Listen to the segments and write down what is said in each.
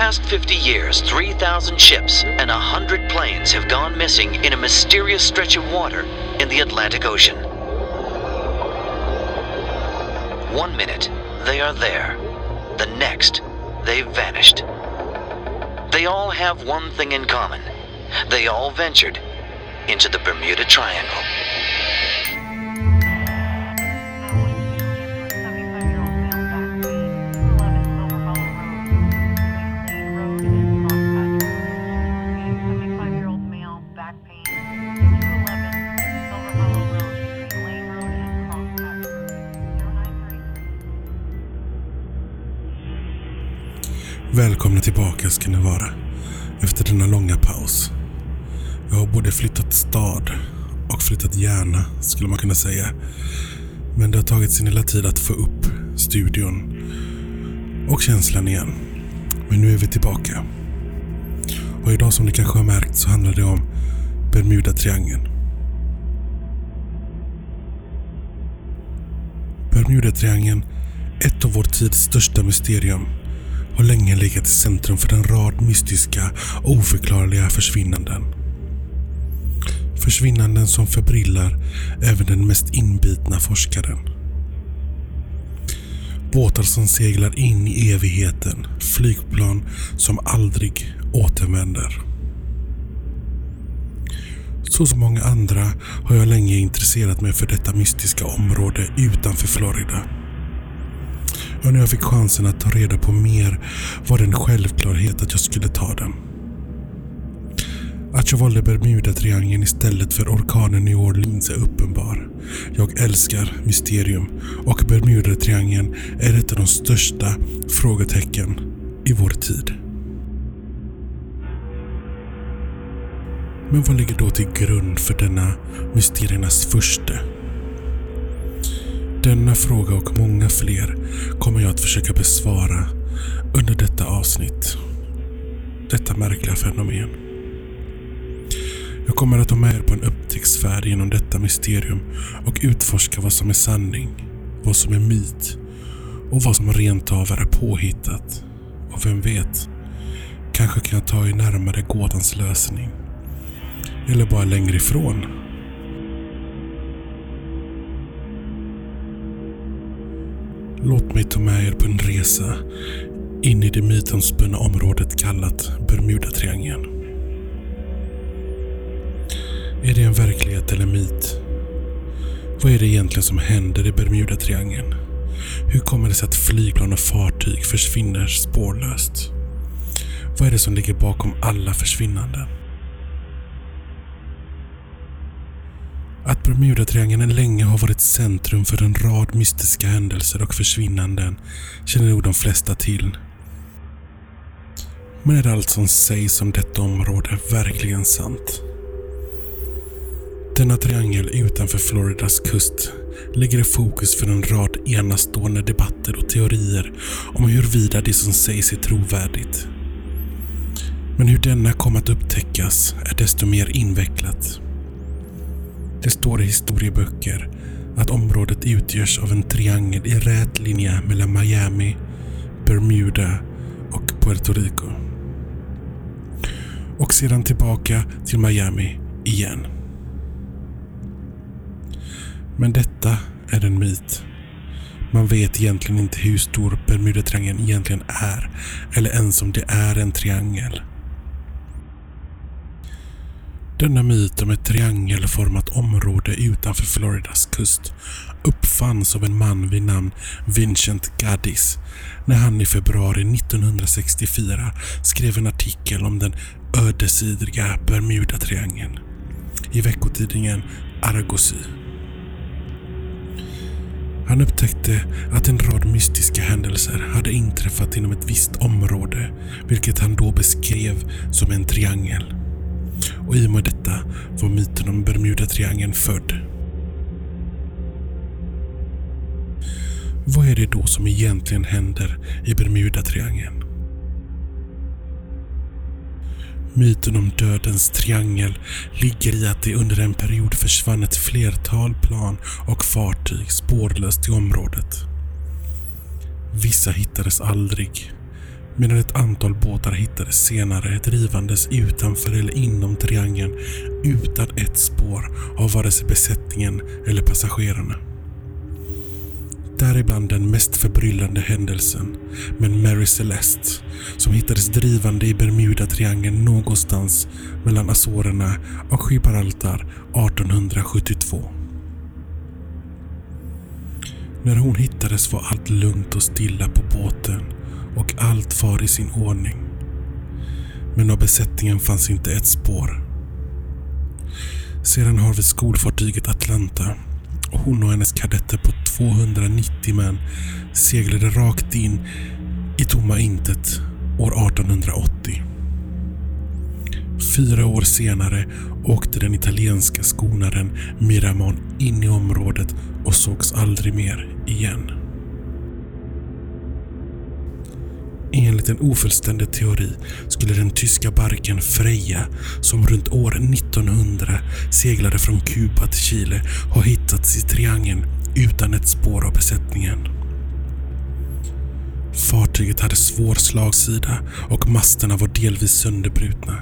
past 50 years, 3,000 ships and 100 planes have gone missing in a mysterious stretch of water in the Atlantic Ocean. One minute, they are there. The next, they've vanished. They all have one thing in common. They all ventured into the Bermuda Triangle. Välkomna tillbaka ska ni vara. Efter denna långa paus. Jag har både flyttat stad och flyttat hjärna skulle man kunna säga. Men det har tagit sin lilla tid att få upp studion och känslan igen. Men nu är vi tillbaka. Och idag som ni kanske har märkt så handlar det om Bermuda-triangeln. Bermuda-triangeln, ett av vår tids största mysterium har länge legat i centrum för en rad mystiska och oförklarliga försvinnanden. Försvinnanden som förbrillar även den mest inbitna forskaren. Båtar som seglar in i evigheten. Flygplan som aldrig återvänder. Så som många andra har jag länge intresserat mig för detta mystiska område utanför Florida. Och när jag fick chansen att ta reda på mer var det en självklarhet att jag skulle ta den. Att jag valde Bermuda-triangeln istället för orkanen New Orleans är uppenbar. Jag älskar mysterium och Bermuda-triangeln är ett av de största frågetecken i vår tid. Men vad ligger då till grund för denna mysteriernas första denna fråga och många fler kommer jag att försöka besvara under detta avsnitt. Detta märkliga fenomen. Jag kommer att ta med er på en upptäcktsfärd genom detta mysterium och utforska vad som är sanning, vad som är myt och vad som rent av är påhittat. Och vem vet, kanske kan jag ta er närmare gåtans lösning. Eller bara längre ifrån Låt mig ta med er på en resa in i det mytomspunna området kallat Bermudatriangeln. Är det en verklighet eller myt? Vad är det egentligen som händer i Bermudatriangeln? Hur kommer det sig att flygplan och fartyg försvinner spårlöst? Vad är det som ligger bakom alla försvinnanden? Att Bermudatriangeln länge har varit centrum för en rad mystiska händelser och försvinnanden känner nog de flesta till. Men är allt som sägs om detta område verkligen sant? Denna triangel utanför Floridas kust ligger i fokus för en rad enastående debatter och teorier om huruvida det som sägs är trovärdigt. Men hur denna kom att upptäckas är desto mer invecklat. Det står i historieböcker att området utgörs av en triangel i rät linje mellan Miami, Bermuda och Puerto Rico. Och sedan tillbaka till Miami igen. Men detta är en myt. Man vet egentligen inte hur stor Bermudatriangeln egentligen är eller ens om det är en triangel. Denna myt om ett triangelformat område utanför Floridas kust uppfanns av en man vid namn Vincent Gaddis när han i februari 1964 skrev en artikel om den ödesdigra Bermudatriangeln i veckotidningen Argosy. Han upptäckte att en rad mystiska händelser hade inträffat inom ett visst område, vilket han då beskrev som en triangel och i och med detta var myten om Bermudatriangeln född. Vad är det då som egentligen händer i Bermudatriangeln? Myten om dödens triangel ligger i att det under en period försvann ett flertal plan och fartyg spårlöst i området. Vissa hittades aldrig, Medan ett antal båtar hittades senare drivandes utanför eller inom triangeln utan ett spår av vare sig besättningen eller passagerarna. Däribland den mest förbryllande händelsen med Mary Celeste som hittades drivande i Bermuda-triangeln någonstans mellan Azorerna och Gibraltar 1872. När hon hittades var allt lugnt och stilla på båten och allt var i sin ordning. Men av besättningen fanns inte ett spår. Sedan har vi skolfartyget Atlanta och hon och hennes kadetter på 290 män seglade rakt in i tomma intet år 1880. Fyra år senare åkte den italienska skonaren Miramon in i området och sågs aldrig mer igen. Enligt en ofullständig teori skulle den tyska barken Freja, som runt år 1900 seglade från Kuba till Chile, ha hittats i triangeln utan ett spår av besättningen. Fartyget hade svår slagsida och masterna var delvis sönderbrutna.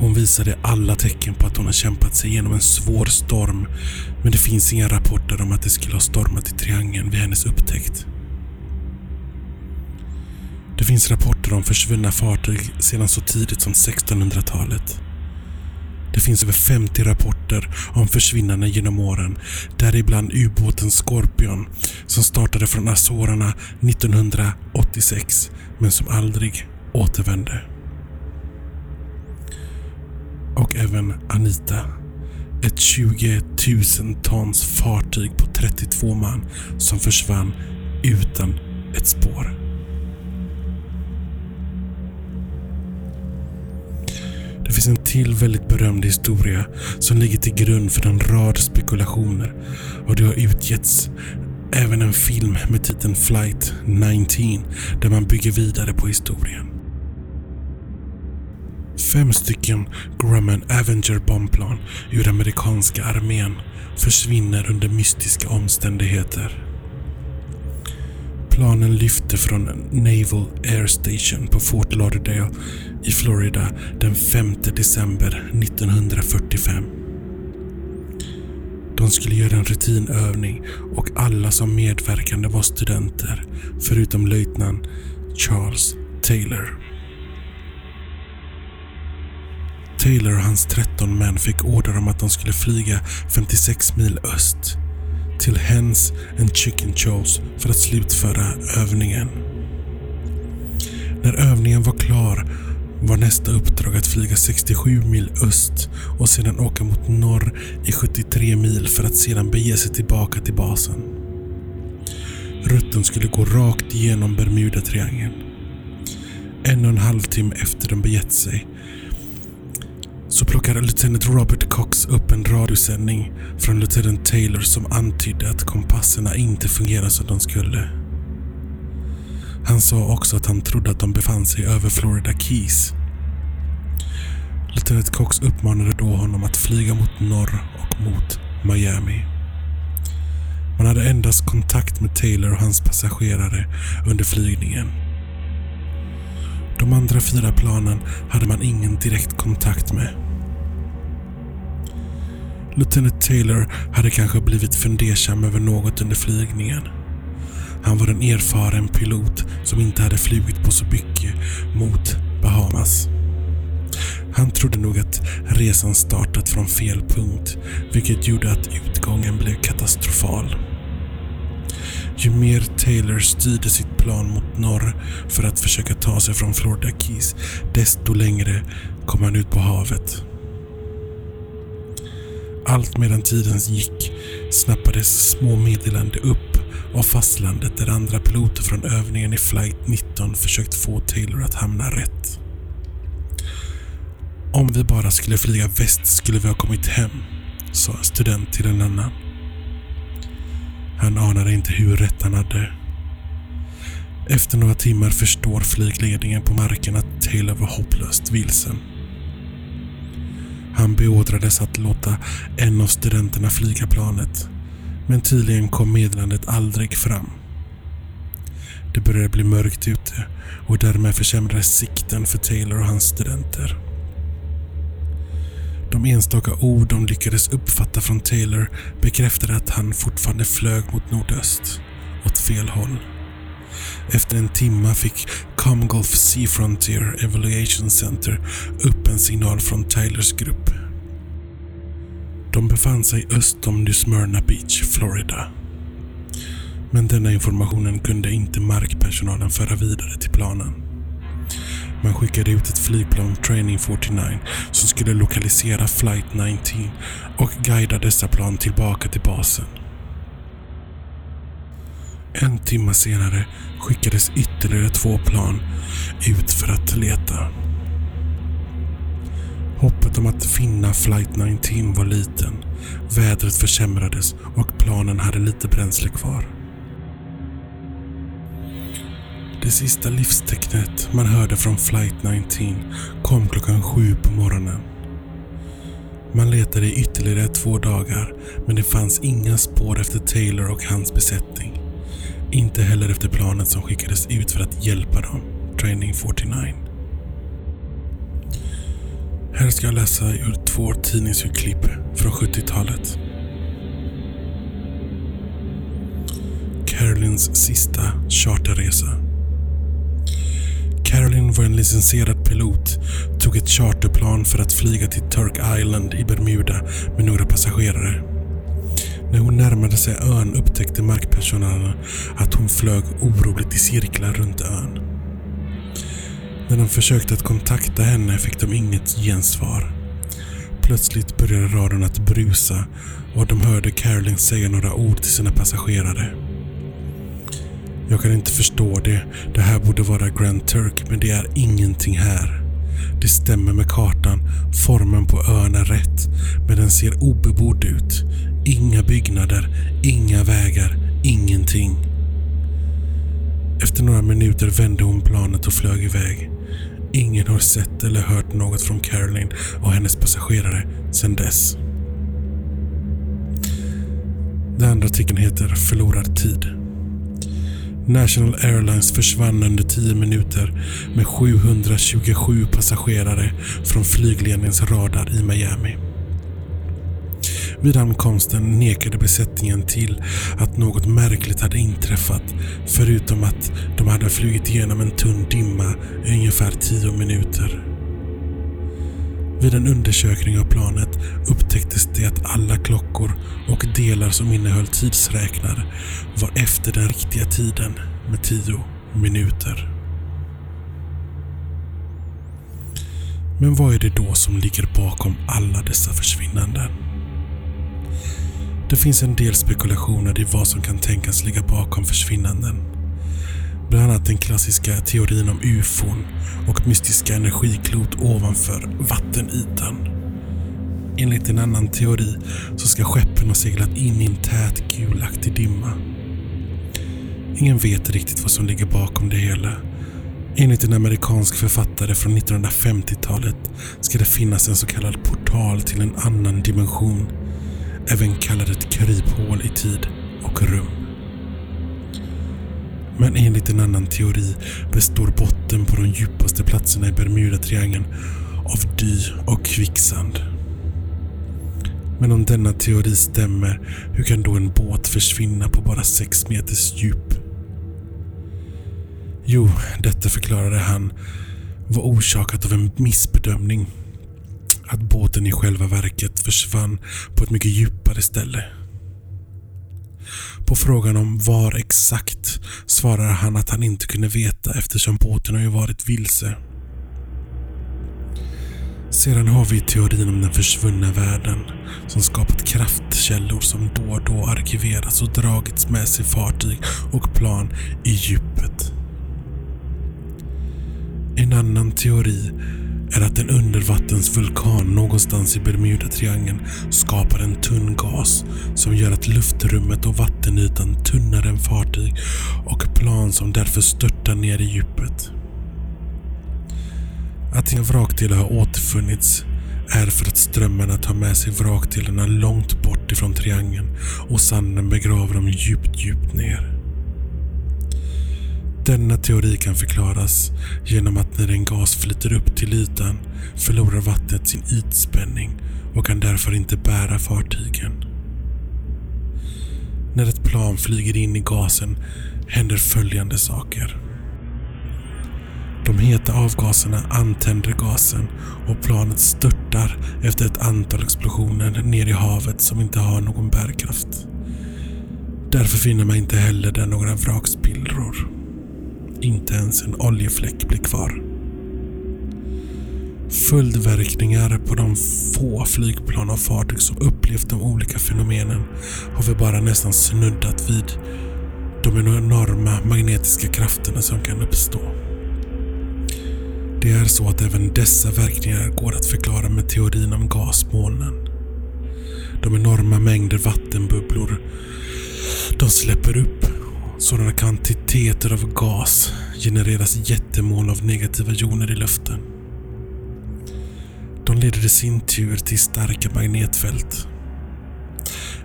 Hon visade alla tecken på att hon har kämpat sig igenom en svår storm men det finns inga rapporter om att det skulle ha stormat i triangeln vid hennes upptäckt. Det finns rapporter om försvunna fartyg sedan så tidigt som 1600-talet. Det finns över 50 rapporter om försvinnanden genom åren, däribland ubåten Scorpion som startade från Azorerna 1986 men som aldrig återvände. Och även Anita. Ett 20 000 tons fartyg på 32 man som försvann utan ett spår. Finns en till väldigt berömd historia som ligger till grund för en rad spekulationer och det har utgetts även en film med titeln Flight 19 där man bygger vidare på historien. Fem stycken Grumman Avenger bombplan ur amerikanska armén försvinner under mystiska omständigheter. Planen lyfte från Naval Air Station på Fort Lauderdale i Florida den 5 december 1945. De skulle göra en rutinövning och alla som medverkande var studenter förutom löjtnant Charles Taylor. Taylor och hans 13 män fick order om att de skulle flyga 56 mil öst till Hens and Chicken Chows för att slutföra övningen. När övningen var klar var nästa uppdrag att flyga 67 mil öst och sedan åka mot norr i 73 mil för att sedan bege sig tillbaka till basen. Rutten skulle gå rakt igenom Bermuda-triangeln. En och en halv timme efter de begett sig så plockade Lieutenant Robert Cox upp en radiosändning från Lieutenant Taylor som antydde att kompasserna inte fungerade som de skulle. Han sa också att han trodde att de befann sig över Florida Keys. Lieutenant Cox uppmanade då honom att flyga mot norr och mot Miami. Man hade endast kontakt med Taylor och hans passagerare under flygningen. De andra fyra planen hade man ingen direkt kontakt med. Lieutenant Taylor hade kanske blivit fundersam över något under flygningen. Han var en erfaren pilot som inte hade flugit på så mycket mot Bahamas. Han trodde nog att resan startat från fel punkt, vilket gjorde att utgången blev katastrofal. Ju mer Taylor styrde sitt plan mot norr för att försöka ta sig från Florida Keys, desto längre kom han ut på havet. Allt medan tiden gick snappades små meddelanden upp av fastlandet där andra piloter från övningen i flight 19 försökt få Taylor att hamna rätt. Om vi bara skulle flyga väst skulle vi ha kommit hem, sa en student till en annan. Han anade inte hur rätt han hade. Efter några timmar förstår flygledningen på marken att Taylor var hopplöst vilsen. Han beordrades att låta en av studenterna flyga planet. Men tydligen kom meddelandet aldrig fram. Det började bli mörkt ute och därmed försämrades sikten för Taylor och hans studenter. De enstaka ord de lyckades uppfatta från Taylor bekräftade att han fortfarande flög mot nordöst, åt fel håll. Efter en timma fick Comgolf Sea Frontier Evaluation Center upp en signal från Tylers grupp. De befann sig öst om New Smyrna Beach, Florida. Men denna informationen kunde inte markpersonalen föra vidare till planen. Man skickade ut ett flygplan Training 49 som skulle lokalisera Flight 19 och guida dessa plan tillbaka till basen. En timme senare skickades ytterligare två plan ut för att leta. Hoppet om att finna Flight 19 var liten. Vädret försämrades och planen hade lite bränsle kvar. Det sista livstecknet man hörde från Flight 19 kom klockan sju på morgonen. Man letade i ytterligare två dagar men det fanns inga spår efter Taylor och hans besättning. Inte heller efter planet som skickades ut för att hjälpa dem, Training 49. Här ska jag läsa ur två tidningsurklipp från 70-talet. Carolines sista charterresa. Caroline var en licensierad pilot, tog ett charterplan för att flyga till Turk Island i Bermuda med några passagerare. När hon närmade sig ön upptäckte markpersonalen att hon flög oroligt i cirklar runt ön. När de försökte att kontakta henne fick de inget gensvar. Plötsligt började radion att brusa och de hörde Caroline säga några ord till sina passagerare. Jag kan inte förstå det. Det här borde vara Grand Turk, men det är ingenting här. Det stämmer med kartan. Formen på ön är rätt, men den ser obebodd ut. Inga byggnader, inga vägar, ingenting. Efter några minuter vände hon planet och flög iväg. Ingen har sett eller hört något från Caroline och hennes passagerare sedan dess. Den andra artikeln heter Förlorad tid. National Airlines försvann under 10 minuter med 727 passagerare från flygledningens radar i Miami. Vid ankomsten nekade besättningen till att något märkligt hade inträffat förutom att de hade flugit igenom en tunn dimma i ungefär 10 minuter. Vid en undersökning av planet upptäcktes det att alla klockor och delar som innehöll tidsräknare var efter den riktiga tiden med 10 minuter. Men vad är det då som ligger bakom alla dessa försvinnanden? Det finns en del spekulationer i vad som kan tänkas ligga bakom försvinnanden. Bland annat den klassiska teorin om ufon och mystiska energiklot ovanför vattenytan. Enligt en annan teori så ska skeppen ha seglat in i en tät gulaktig dimma. Ingen vet riktigt vad som ligger bakom det hela. Enligt en amerikansk författare från 1950-talet ska det finnas en så kallad portal till en annan dimension även kallad ett kryphål i tid och rum. Men enligt en annan teori består botten på de djupaste platserna i Bermudatriangeln av dy och kvicksand. Men om denna teori stämmer, hur kan då en båt försvinna på bara 6 meters djup? Jo, detta förklarade han var orsakat av en missbedömning att båten i själva verket försvann på ett mycket djupare ställe. På frågan om var exakt svarar han att han inte kunde veta eftersom båten har ju varit vilse. Sedan har vi teorin om den försvunna världen som skapat kraftkällor som då och då arkiverats och dragits med sig fartyg och plan i djupet. En annan teori är att en undervattensvulkan någonstans i Bermudatriangeln skapar en tunn gas som gör att luftrummet och vattenytan tunnare än fartyg och plan som därför störtar ner i djupet. Att inga vrakdelar har återfunnits är för att strömmarna tar med sig vrakdelarna långt bort ifrån triangeln och sanden begraver dem djupt, djupt ner. Denna teori kan förklaras genom att när en gas flyter upp till ytan förlorar vattnet sin ytspänning och kan därför inte bära fartygen. När ett plan flyger in i gasen händer följande saker. De heta avgaserna antänder gasen och planet störtar efter ett antal explosioner ner i havet som inte har någon bärkraft. Därför finner man inte heller där några vrakspillror. Inte ens en oljefläck blir kvar. Följdverkningar på de få flygplan och fartyg som upplevt de olika fenomenen har vi bara nästan snuddat vid de enorma magnetiska krafterna som kan uppstå. Det är så att även dessa verkningar går att förklara med teorin om gasmolnen. De enorma mängder vattenbubblor de släpper upp sådana kvantiteter av gas genereras jättemoln av negativa joner i luften. De leder i sin tur till starka magnetfält.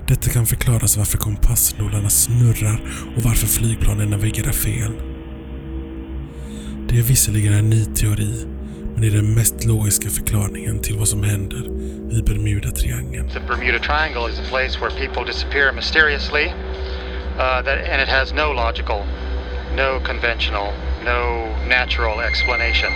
Detta kan förklaras varför kompassnålarna snurrar och varför flygplanen navigerar fel. Det är visserligen en ny teori, men det är den mest logiska förklaringen till vad som händer i Bermuda-triangeln. The Bermuda Triangle is a place where people disappear mysteriously, uh, that, and it has no logical, no conventional, no natural explanation.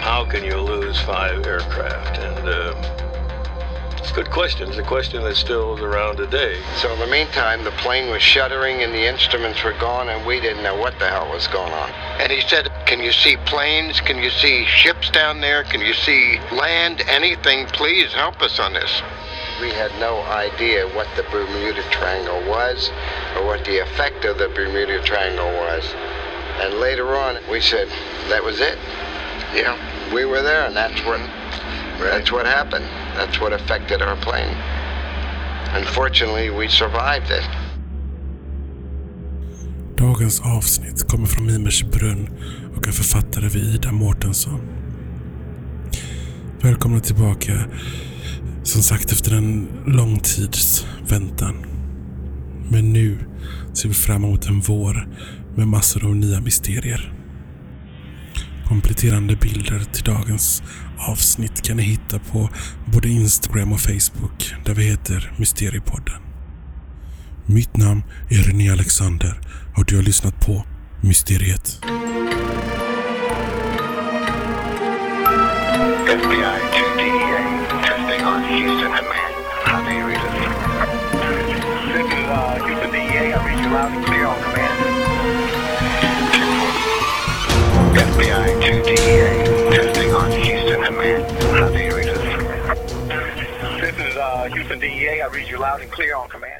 How can you lose five aircraft? And uh, it's a good question. It's a question that still is around today. So in the meantime, the plane was shuddering and the instruments were gone, and we didn't know what the hell was going on. And he said, "Can you see planes? Can you see ships down there? Can you see land? Anything? Please help us on this." We had no idea what the Bermuda Triangle was, or what the effect of the Bermuda Triangle was. And later on, we said that was it. Yeah, we were there, and that's what that's what happened. That's what affected our plane. Unfortunately, we survived it. Dagens avsnitt kommer från Mimers brunn och är författare vid Ida Mårtensson. Välkomna tillbaka, som sagt efter en lång tids väntan. Men nu ser vi fram emot en vår med massor av nya mysterier. Kompletterande bilder till dagens avsnitt kan ni hitta på både Instagram och Facebook där vi heter Mysteriepodden. Mitt namn är René Alexander och du har lyssnat på Mysteriet. FBI to DEA, Houston command. How do you read it? This is uh, Houston DEA. I read you loud and clear on command. FBI to DEA, testing on Houston command. How do you read it? This is uh, Houston DEA. I read you loud and clear on command.